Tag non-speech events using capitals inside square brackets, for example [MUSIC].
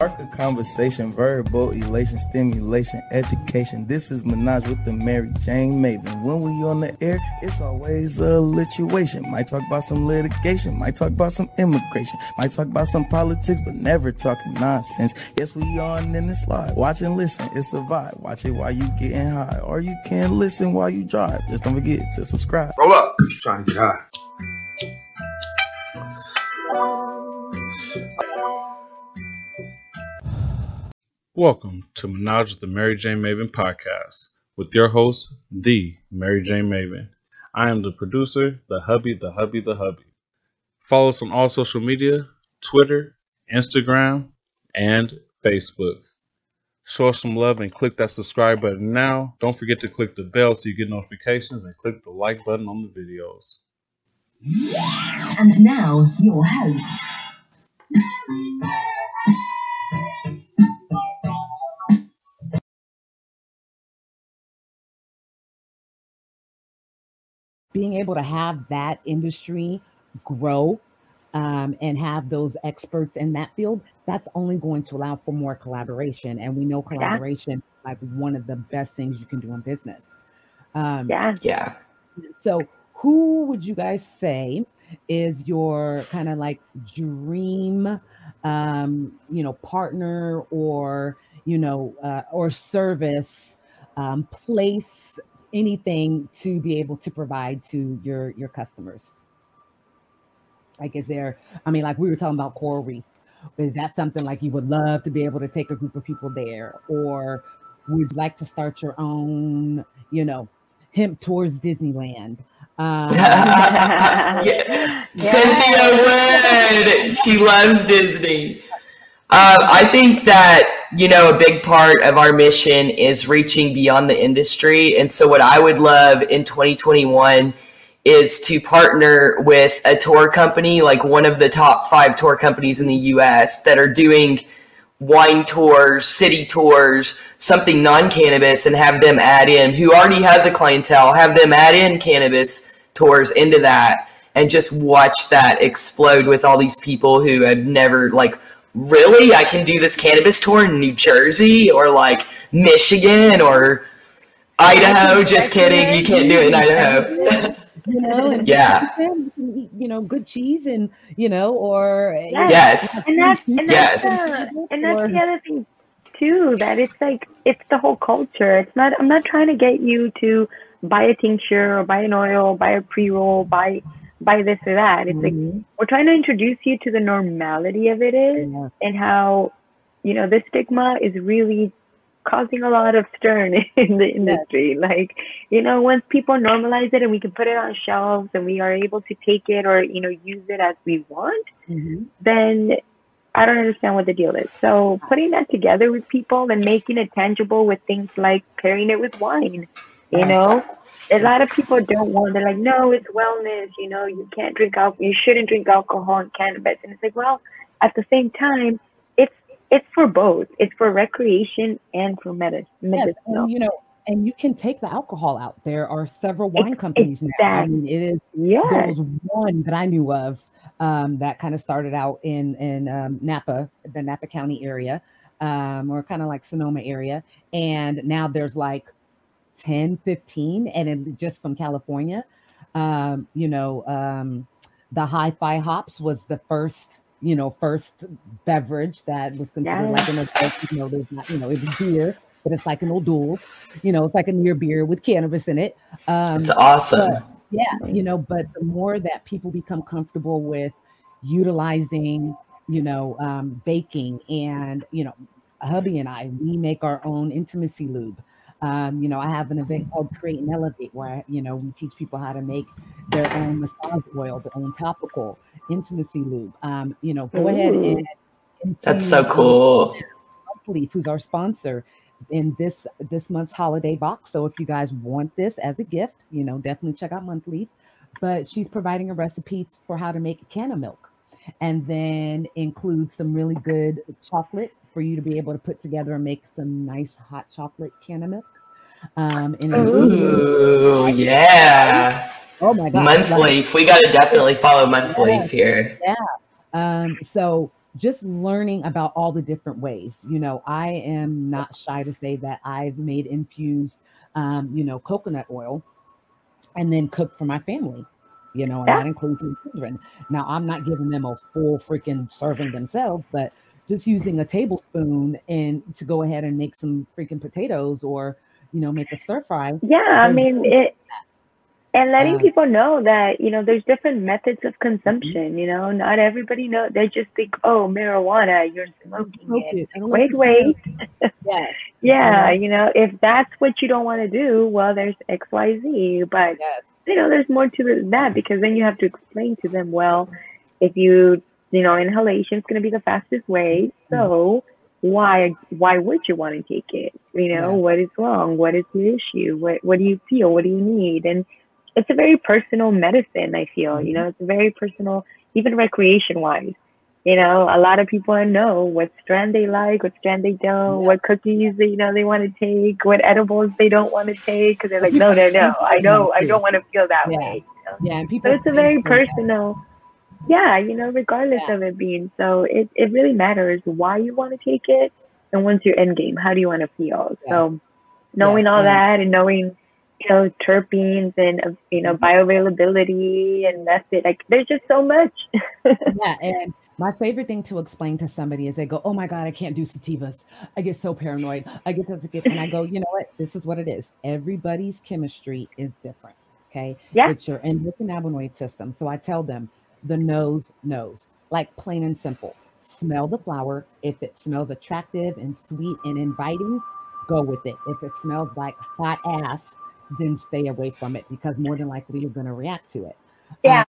Spark a conversation, verbal elation, stimulation, education. This is Minaj with the Mary Jane Maven. When we on the air, it's always a lituation. Might talk about some litigation, might talk about some immigration, might talk about some politics, but never talking nonsense. Yes, we on in the slide. Watch and listen, it's a vibe. Watch it while you getting high, or you can listen while you drive. Just don't forget to subscribe. Roll up. Trying to get high. Welcome to Menage with the Mary Jane Maven podcast with your host, the Mary Jane Maven. I am the producer, the hubby, the hubby, the hubby. Follow us on all social media Twitter, Instagram, and Facebook. Show us some love and click that subscribe button now. Don't forget to click the bell so you get notifications and click the like button on the videos. And now, your host. Being able to have that industry grow um, and have those experts in that field, that's only going to allow for more collaboration. And we know collaboration yeah. like one of the best things you can do in business. Um, yeah. Yeah. So, who would you guys say is your kind of like dream, um, you know, partner or you know, uh, or service um, place anything to be able to provide to your your customers like is there i mean like we were talking about coral reef is that something like you would love to be able to take a group of people there or would like to start your own you know hemp tours disneyland um, yeah. [LAUGHS] [LAUGHS] Cynthia would. She loves Disney. Uh, I think that you know, a big part of our mission is reaching beyond the industry. And so, what I would love in 2021 is to partner with a tour company, like one of the top five tour companies in the US that are doing wine tours, city tours, something non cannabis, and have them add in who already has a clientele, have them add in cannabis tours into that and just watch that explode with all these people who have never like really I can do this cannabis tour in New Jersey or like Michigan or Idaho. Just kidding, you can't do it in Idaho. [LAUGHS] you know, yeah. You know, good cheese and you know, or yes, and that's, and that's yes, the, and that's the other thing too. That it's like it's the whole culture. It's not. I'm not trying to get you to buy a tincture or buy an oil, buy a pre roll, buy by this or that. It's mm-hmm. like we're trying to introduce you to the normality of it is yeah. and how, you know, this stigma is really causing a lot of stern [LAUGHS] in the industry. Yeah. Like, you know, once people normalize it and we can put it on shelves and we are able to take it or, you know, use it as we want, mm-hmm. then I don't understand what the deal is. So putting that together with people and making it tangible with things like pairing it with wine, you know, a lot of people don't want. They're like, no, it's wellness. You know, you can't drink alcohol. You shouldn't drink alcohol and cannabis. And it's like, well, at the same time, it's it's for both. It's for recreation and for medicine. Yes, and, you know, and you can take the alcohol out. There are several wine it's, companies now. I mean, it is. Yeah. There was one that I knew of um, that kind of started out in in um, Napa, the Napa County area, um, or kind of like Sonoma area, and now there's like 10, 15, and it, just from California. Um, you know, um, the hi-fi hops was the first, you know, first beverage that was considered like an adult, you know, there's not, you know, it's beer, but it's like an old O'Doul's, you know, it's like a near beer with cannabis in it. Um, it's awesome. But, yeah, you know, but the more that people become comfortable with utilizing, you know, um, baking and, you know, hubby and I, we make our own intimacy lube. Um, you know, I have an event called Create and Elevate where, you know, we teach people how to make their own massage oil, their own topical intimacy lube. Um, you know, go Ooh. ahead and, that's so cool. Leaf, who's our sponsor in this this month's holiday box. So if you guys want this as a gift, you know, definitely check out Monthly. But she's providing a recipe for how to make a can of milk and then include some really good chocolate for you to be able to put together and make some nice hot chocolate can milk. Um, Ooh, yeah. Oh my god. Monthly. Like, we got to definitely follow monthly yeah, here. Yeah. Um, so just learning about all the different ways. You know, I am not shy to say that I've made infused, um, you know, coconut oil and then cooked for my family, you know, and yeah. that includes my children. Now, I'm not giving them a full freaking serving themselves, but just using a tablespoon and to go ahead and make some freaking potatoes or, you know, make a stir fry. Yeah, I mean, it, and letting uh, people know that you know there's different methods of mm-hmm. consumption you know not everybody know they just think oh marijuana you're smoking it wait wait yes. [LAUGHS] yeah you know if that's what you don't want to do well there's xyz but yes. you know there's more to that because then you have to explain to them well if you you know inhalation is going to be the fastest way mm-hmm. so why why would you want to take it you know yes. what is wrong what is the issue what what do you feel what do you need and it's a very personal medicine, I feel. You know, it's a very personal, even recreation wise. You know, a lot of people know what strand they like, what strand they don't, what cookies they, you know they want to take, what edibles they don't want to take, because they're like, no, no, no, I [LAUGHS] don't, I don't want to feel that yeah. way. You know? Yeah, and people. So it's a very personal. Yeah, you know, regardless yeah. of it being so, it it really matters why you want to take it, and what's your end game. How do you want to feel? Yeah. So, knowing yes, all that and knowing you know, terpenes and uh, you know, bioavailability and method. Like there's just so much. [LAUGHS] yeah, and my favorite thing to explain to somebody is they go, "Oh my god, I can't do sativas. I get so paranoid. I get this, get," and I go, "You know what? This is what it is. Everybody's chemistry is different. Okay, yeah, it's your endocannabinoid system. So I tell them, the nose knows, like plain and simple. Smell the flower. If it smells attractive and sweet and inviting, go with it. If it smells like hot ass, then stay away from it because more than likely you're going to react to it. Yeah,